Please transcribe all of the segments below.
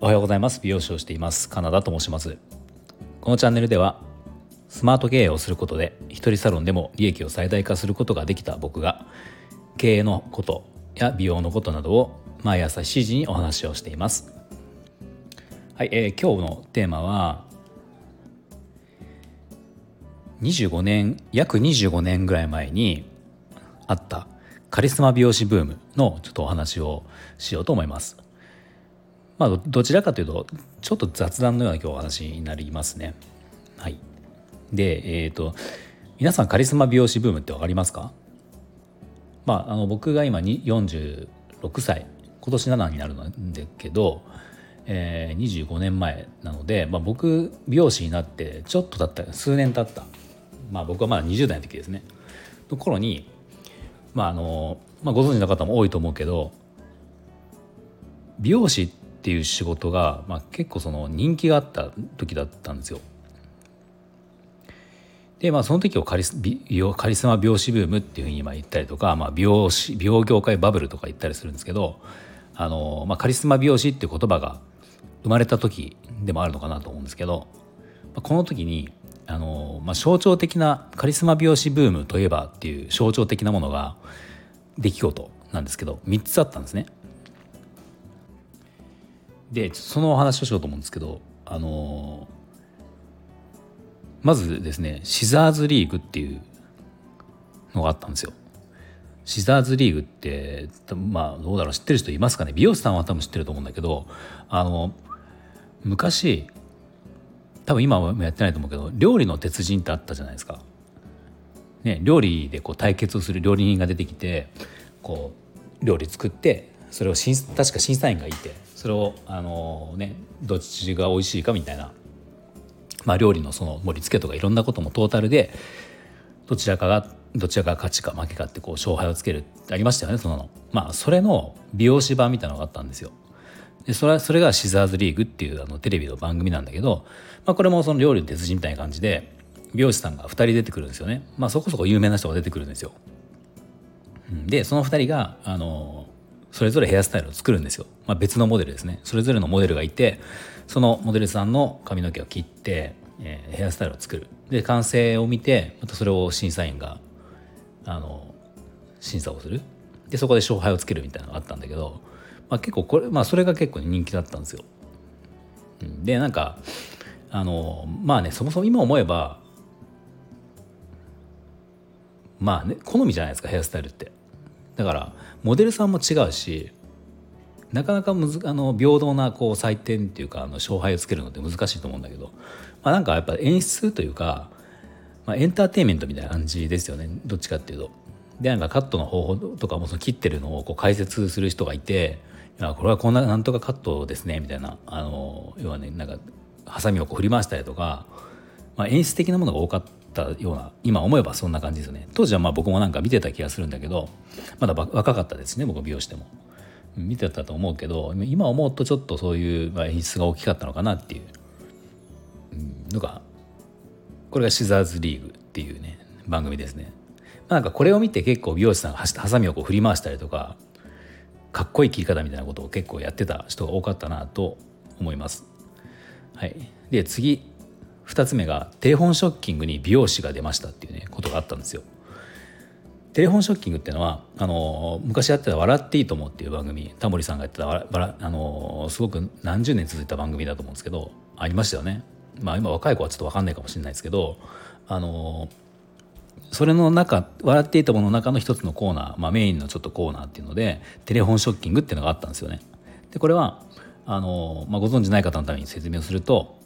おはようございます。美容師をしています。カナダと申します。このチャンネルではスマート経営をすることで一人サロンでも利益を最大化することができた僕が経営のことや美容のことなどを毎朝7時にお話をしています。はい、えー、今日のテーマは25年約25年ぐらい前にあったカリスマ美容師ブームのちょっとお話をしようと思います。まあどちらかというとちょっと雑談のような今日お話になりますね。はい。で、えっ、ー、と皆さんカリスマ美容師ブームって分かりますか？まああの僕が今に46歳今年7になるんだけど、えー、25年前なので、まあ、僕美容師になってちょっと経った数年経ったまあ僕はまだ20代の時ですねの頃にまああの、まあ、ご存知の方も多いと思うけど美容師っていう仕事が、まあ、結構その人気があった時だったんですよ。でまあその時をカリス美容カリスマ美容師ブームっていうふうに今言ったりとか、まあ、美容師美容業界バブルとか言ったりするんですけどあの、まあ、カリスマ美容師っていう言葉が生まれた時でもあるのかなと思うんですけど、まあ、この時にあの、まあ、象徴的なカリスマ美容師ブームといえばっていう象徴的なものが出来事なんですけど3つあったんですね。でそのお話をしようと思うんですけどあのまずですねシザーズリーグっていうのがあったんですよ。シザーズリーグってまあどうだろう知ってる人いますかね？美容師さんは多分知ってると思うんだけどあの昔多分今はやってないと思うけど料理の鉄人ってあったじゃないですか。ね、料理でこう対決をする料理人が出てきてこう料理作ってそれを確か審査員がいてそれをあの、ね、どっちが美味しいかみたいな、まあ、料理のその盛り付けとかいろんなこともトータルでどちらかがどちらか勝ちか負けかってこう勝敗をつけるってありましたよねそのまあそれの美容師版みたいなのがあったんですよ。でそれそれがシザーズリーグっていうあのテレビの番組なんだけど、まあ、これもその料理の鉄人みたいな感じで美容師さんが2人出てくるんですよね、まあ、そこそこ有名な人が出てくるんですよ。でその2人があのそれぞれヘアスタイルを作るんですよ、まあ、別のモデルですね。それぞれのモデルがいてそのモデルさんの髪の毛を切って、えー、ヘアスタイルを作る。で完成を見てまたそれを審査員があの審査をする。でそこで勝敗をつけるみたいなのがあったんだけどまあ、結構これ、まあ、それが結構人気だったんですよ。でなんかあのまあねそもそも今思えばまあね好みじゃないですかヘアスタイルってだからモデルさんも違うしなかなかむずあの平等なこう採点っていうかあの勝敗をつけるのって難しいと思うんだけど、まあ、なんかやっぱ演出というか、まあ、エンターテインメントみたいな感じですよねどっちかっていうと。でなんかカットの方法とかもその切ってるのをこう解説する人がいてやこれはこんななんとかカットですねみたいなあの要はねなんかハサミをこう振り回したりとか、まあ、演出的なものが多かったような今思えばそんな感じですよね。当時はまあ僕もなんか見てた気がするんだけどまだ若かったですね僕美容師でも。見てたと思うけど今思うとちょっとそういう演出が大きかったのかなっていう。のがこれがシザーズリーグっていうね番組ですね。なんかこれを見て結構美容師さんがハサミをこう振り回したりとかかっこいい切り方みたいなことを結構やってた人が多かったなと思います。はい、で次2つ目がテレフォンショッキングに美容師が出ましたっていうねことがあったんですよ。テレフォンショッキングっていうのはあの昔やってた「笑っていいと思う」っていう番組タモリさんがやってたあのすごく何十年続いた番組だと思うんですけどありましたよね。まあ今若い子はちょっと分かんないかもしれないですけどあのそれの中笑っていたものの中の一つのコーナー、まあ、メインのちょっとコーナーっていうのでテレフォンショッキングっていうのがあったんですよね。でこれはあの、まあ、ご存じない方のために説明をすると、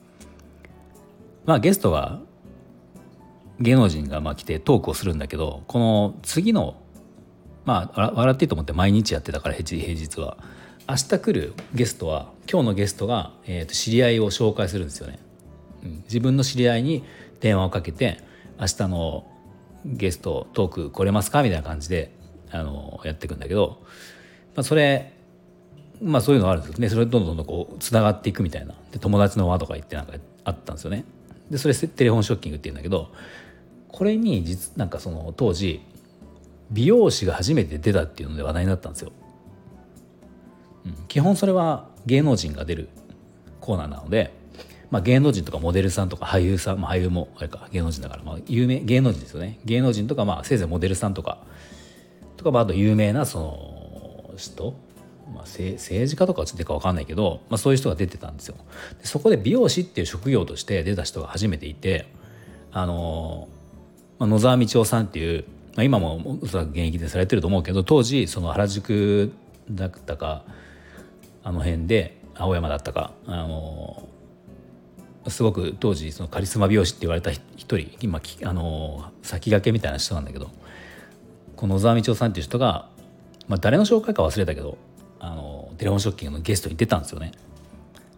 まあ、ゲストが芸能人がまあ来てトークをするんだけどこの次のまあ笑っていいと思って毎日やってたから平日は明日来るゲストは今日のゲストが、えー、と知り合いを紹介するんですよね。うん、自分の知り合いに電話をかけて明日のゲストトーク来れますか？みたいな感じであのやっていくんだけど、まあ、それまあそういうのがあるんですね。それどんどんどんこうつながっていくみたいな。で友達の輪とか言ってなんかあったんですよね。でそれテレフォンショッキングっていうんだけどこれに実なんかその当時美容師が初めて出たっていうので話題になったんですよ。うん、基本それは芸能人が出るコーナーなので、まあ、芸能人とかモデルさんとか俳優さん、まあ、俳優もあれか芸能人だから、まあ、有名芸能人ですよね。芸能人とか、まあ、せいぜいモデルさんとか。とか、まあ、あと有名なその人、まあ、政治家とかはちょっとか分かんないけど、まあ、そういう人が出てたんですよ。でそこで美容師っていう職業として出た人が初めていてあの、まあ、野沢道夫さんっていう、まあ、今もおそらく現役でされてると思うけど当時その原宿だったかあの辺で青山だったかあのすごく当時そのカリスマ美容師って言われた一人今あの先駆けみたいな人なんだけどこの野沢道夫さんっていう人が、まあ、誰の紹介か忘れたけどあのテレフォンショッキングのゲストに出たんですよね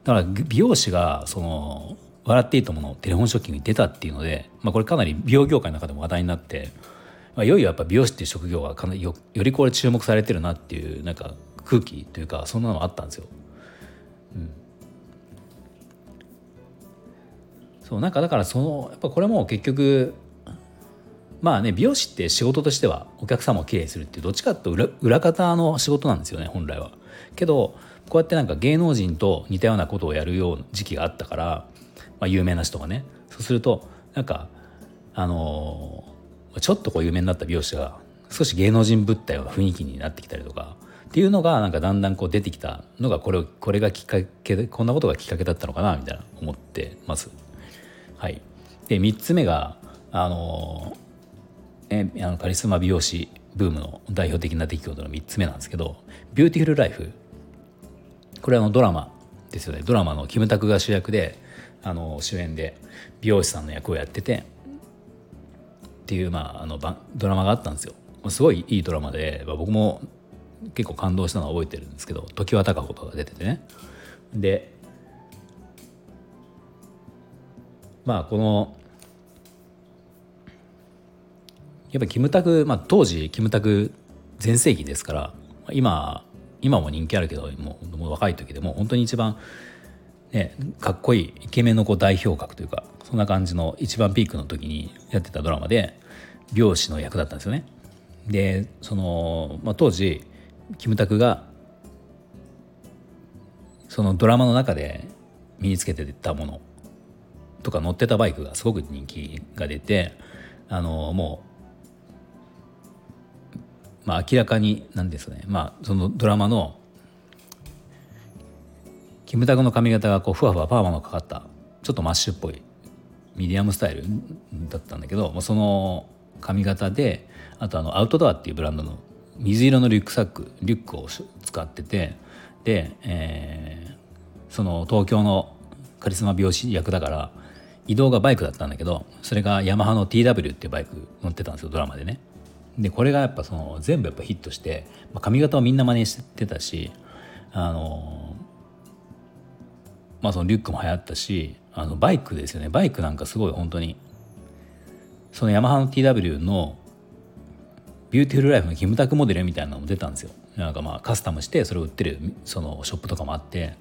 だから美容師がその「笑っていいとも」のテレフォンショッキングに出たっていうので、まあ、これかなり美容業界の中でも話題になって、まあ、いよいよやっぱ美容師っていう職業がかなりよよりこれ注目されてるなっていうなんか空気というかそんなのあったんですよ。うん、そうなんかだからそのやっぱこれも結局まあね美容師って仕事としてはお客様をきれいにするっていうどっちかっていうと裏裏方の仕事なんですよね本来は。けどこうやってなんか芸能人と似たようなことをやるような時期があったから、まあ、有名な人がねそうするとなんかあのー、ちょっとこう有名になった美容師が少し芸能人ぶったような雰囲気になってきたりとかっていうのがなんかだんだんこう出てきたのがこれこれがきっかけでこんなことがきっかけだったのかなみたいな思ってます。はい、で3つ目があのえあのカリスマ美容師ブームの代表的な出来事の3つ目なんですけど「ビューティフルライフ」これはのドラマですよね。ドラマのキムタクが主役であの主演で美容師さんの役をやっててっていう、まあ、あのドラマがあったんですよ。すごいいいドラマで、まあ、僕も結構感動したのは覚えてるんですけど常盤貴子とか出ててね。でまあこのやっぱキムタク、まあ、当時キムタク全盛期ですから今今も人気あるけどもう若い時でも本当に一番、ね、かっこいいイケメンのこう代表格というかそんな感じの一番ピークの時にやってたドラマで美容師の役だったんですよね。でその、まあ、当時キムタクがそのドラマの中で身につけてたものとか乗ってたバイクがすごく人気が出てあのもう、まあ、明らかになんですね、まあ、そのドラマのキムタクの髪型がこうふわふわパーマのかかったちょっとマッシュっぽいミディアムスタイルだったんだけどその髪型であとあのアウトドアっていうブランドの水色のリュックサックリュックを使っててで、えー、その東京のカリスマ美容師役だから移動がバイクだったんだけどそれがヤマハの TW っていうバイク乗ってたんですよドラマでね。でこれがやっぱその全部やっぱヒットして、まあ、髪型をみんな真似してたしあのまあそのリュックも流行ったしあのバイクですよね。バイクなんかすごい本当にそのヤマハの TW のビューティフルライフのキムタクモデルみたいなのも出たんですよ。なんかまあカスタムしてそれを売ってるそのショップとかもあって。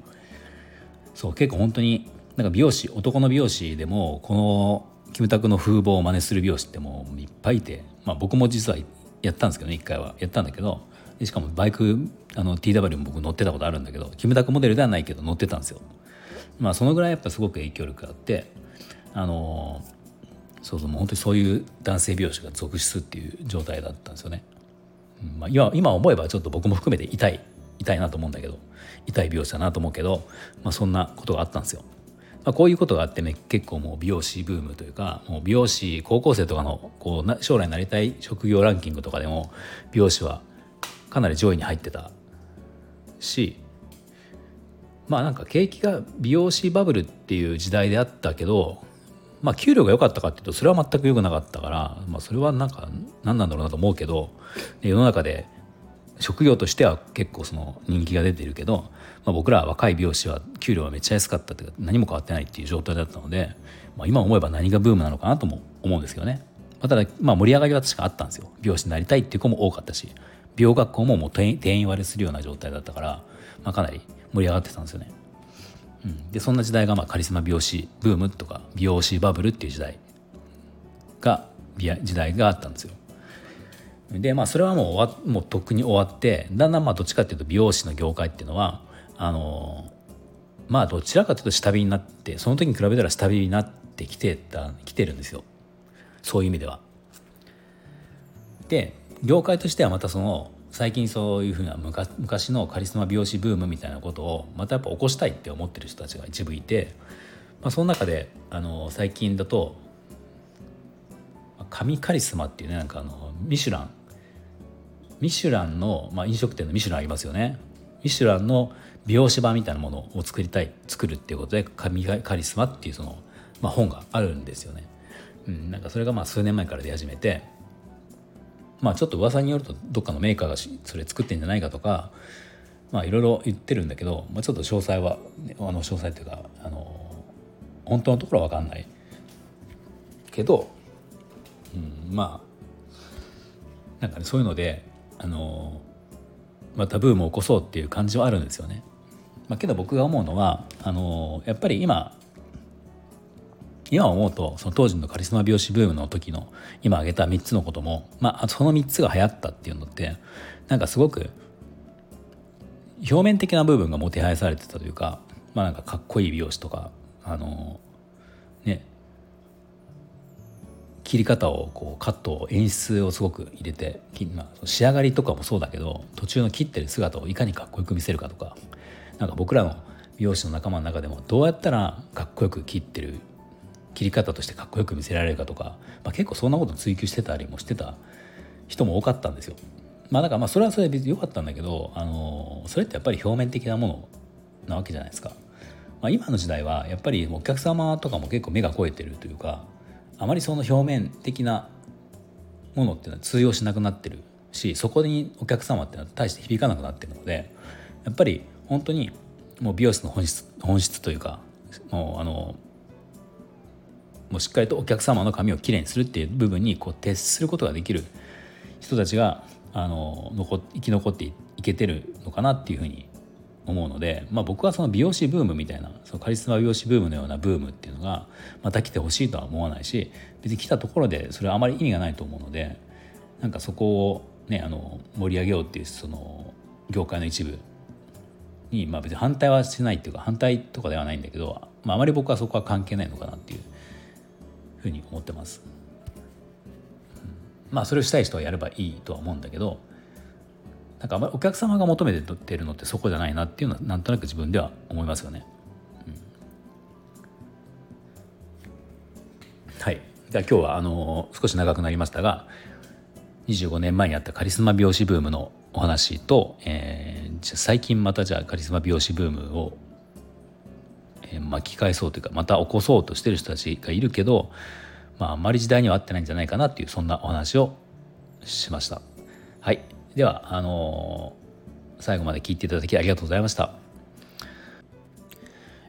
そう結構本当になんか美容師男の美容師でもこのキムタクの風貌を真似する美容師ってもういっぱいいて、まあ、僕も実はやったんですけどね一回はやったんだけどしかもバイクあの TW も僕乗ってたことあるんだけどキムタクモデルではないけど乗ってたんですよ。まあそのぐらいやっぱすごく影響力があってあのそうそうもう本当にそういう男性美容師が続出っていう状態だったんですよね。まあ、今今思えばちょっと僕も含めて痛い痛いなと思うんだけど痛い美容師だなと思うけど、まあ、そんなことがあったんですよ。まあ、こういうことがあってね結構もう美容師ブームというかもう美容師高校生とかのこう将来なりたい職業ランキングとかでも美容師はかなり上位に入ってたしまあなんか景気が美容師バブルっていう時代であったけどまあ給料が良かったかっていうとそれは全く良くなかったから、まあ、それはなんか何なんだろうなと思うけど世の中で職業としては結構その人気が出てるけど、まあ、僕ら若い美容師は給料はめっちゃ安かったっていうか何も変わってないっていう状態だったので、まあ、今思えば何がブームなのかなとも思うんですけどね、まあ、ただまあ盛り上がりは確かあったんですよ美容師になりたいっていう子も多かったし美容学校ももう定員割れするような状態だったから、まあ、かなり盛り上がってたんですよね。うん、でそんな時代がまあカリスマ美容師ブームとか美容師バブルっていう時代が時代があったんですよ。でまあそれはもう終わもうとっくに終わってだんだんまあどっちかっていうと美容師の業界っていうのはあのまあどちらかというと下火になってその時に比べたら下火になってきてたきてるんですよそういう意味では。で業界としてはまたその最近そういうふうな昔のカリスマ美容師ブームみたいなことをまたやっぱ起こしたいって思ってる人たちが一部いて、まあ、その中であの最近だと神カリスマっていうねなんかあのミシュランミシュランの、まあ、飲食店のミシュランありますよね。ミシュランの美容師版みたいなものを作りたい作るっていうことで神がカリスマっていうその、まあ、本があるんですよね、うん、なんかそれがまあ数年前から出始めてまあちょっと噂によるとどっかのメーカーがそれ作ってんじゃないかとかまあいろいろ言ってるんだけど、まあ、ちょっと詳細はあの詳細っていうかあの本当のところは分かんない。けど、うん、まあなんかねそういうのであのまたブームを起こそうっていう感じはあるんですよね。まあ、けど僕が思うのはあのやっぱり今今思うとその当時のカリスマ美容師ブームの時の今挙げた3つのことも、まあ、その3つが流行ったっていうのってなんかすごく表面的な部分がもてはやされてたというか,、まあ、なんかかっこいい美容師とかあのね切り方をこうカットを演出をすごく入れて、まあ、仕上がりとかもそうだけど途中の切ってる姿をいかにかっこよく見せるかとかなんか僕らの美容師の仲間の中でもどうやったらかっこよく切ってる切り方としてかっこよく見せられるかとか、まあ、結構そんなこと追求してたりもしてた人も多かったんですよ。まあだからまあそれはそれで良かったんだけど、あのそれってやっぱり表面的なものなわけじゃないですか。まあ、今の時代はやっぱりお客様とかも結構目が肥えてるというかあまりその表面的なものっていうのは通用しなくなってるしそこにお客様っていうのは大して響かなくなってるのでやっぱり本当にもう美容室の本質本質というかもうあのもうしっかりとお客様の髪をきれいにするっていう部分にこう徹することができる人たちがあの残生き残っていけてるのかなっていうふうに思うので、まあ、僕はその美容師ブームみたいなそのカリスマ美容師ブームのようなブームっていうのがまた来てほしいとは思わないし別に来たところでそれはあまり意味がないと思うのでなんかそこを、ね、あの盛り上げようっていうその業界の一部に、まあ、別に反対はしてないっていうか反対とかではないんだけど、まあ、あまり僕はそこは関係ないのかなっていうふうに思ってます。まあそれをしたい人はやればいいとは思うんだけどなんかお客様が求めてるのってそこじゃないなっていうのはなんとなく自分では思いますよね。うん、はいじゃあ今日はあの少し長くなりましたが25年前にあったカリスマ美容師ブームのお話と、えー、最近またじゃあカリスマ美容師ブームを、えー、巻き返そうというかまた起こそうとしてる人たちがいるけど、まあ、あまり時代には合ってないんじゃないかなっていうそんなお話をしました。はいではあのー、最後まで聞いていただきありがとうございました。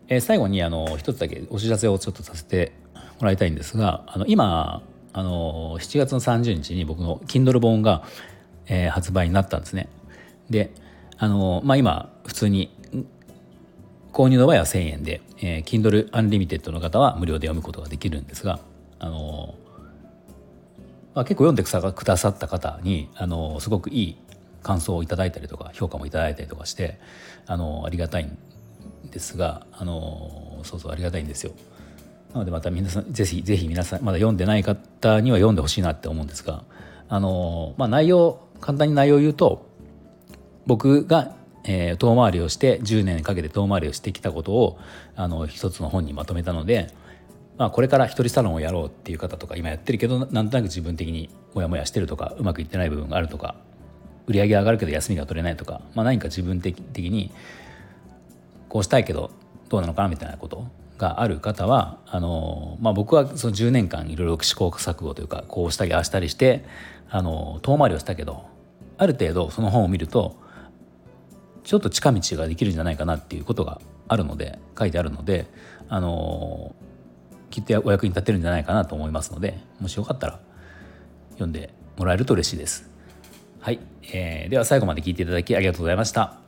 えー、最後にあの一つだけお知らせをちょっとさせてもらいたいんですがあの今あの7月の30日に僕の Kindle 本が、えー、発売になったんですね。であのまあ今普通に購入の場合は1000円で、えー、Kindle Unlimited の方は無料で読むことができるんですがあのまあ、結構読んでくださった方にあのすごくいい感想をいただいたりとか評価もいただいたりとかしてあのありがたいんですがあのそうそうありがたいんですよ。なのでまた皆さんぜひぜひ皆さんまだ読んでない方には読んでほしいなって思うんですがあの、まあ、内容簡単に内容を言うと僕が、えー、遠回りをして10年かけて遠回りをしてきたことをあの一つの本にまとめたのでまあ、これから一人サロンをやろうっていう方とか今やってるけどなんとなく自分的にモヤモヤしてるとかうまくいってない部分があるとか売り上げ上がるけど休みが取れないとか、まあ、何か自分的にこうしたいけどどうなのかなみたいなことがある方はあの、まあ、僕はその10年間いろいろ試行錯誤というかこうしたりああしたりしてあの遠回りをしたけどある程度その本を見るとちょっと近道ができるんじゃないかなっていうことがあるので書いてあるのであのきっとお役に立てるんじゃないかなと思いますのでもしよかったら読んでもらえると嬉しいです。はい、えー、では最後まで聞いていただきありがとうございました。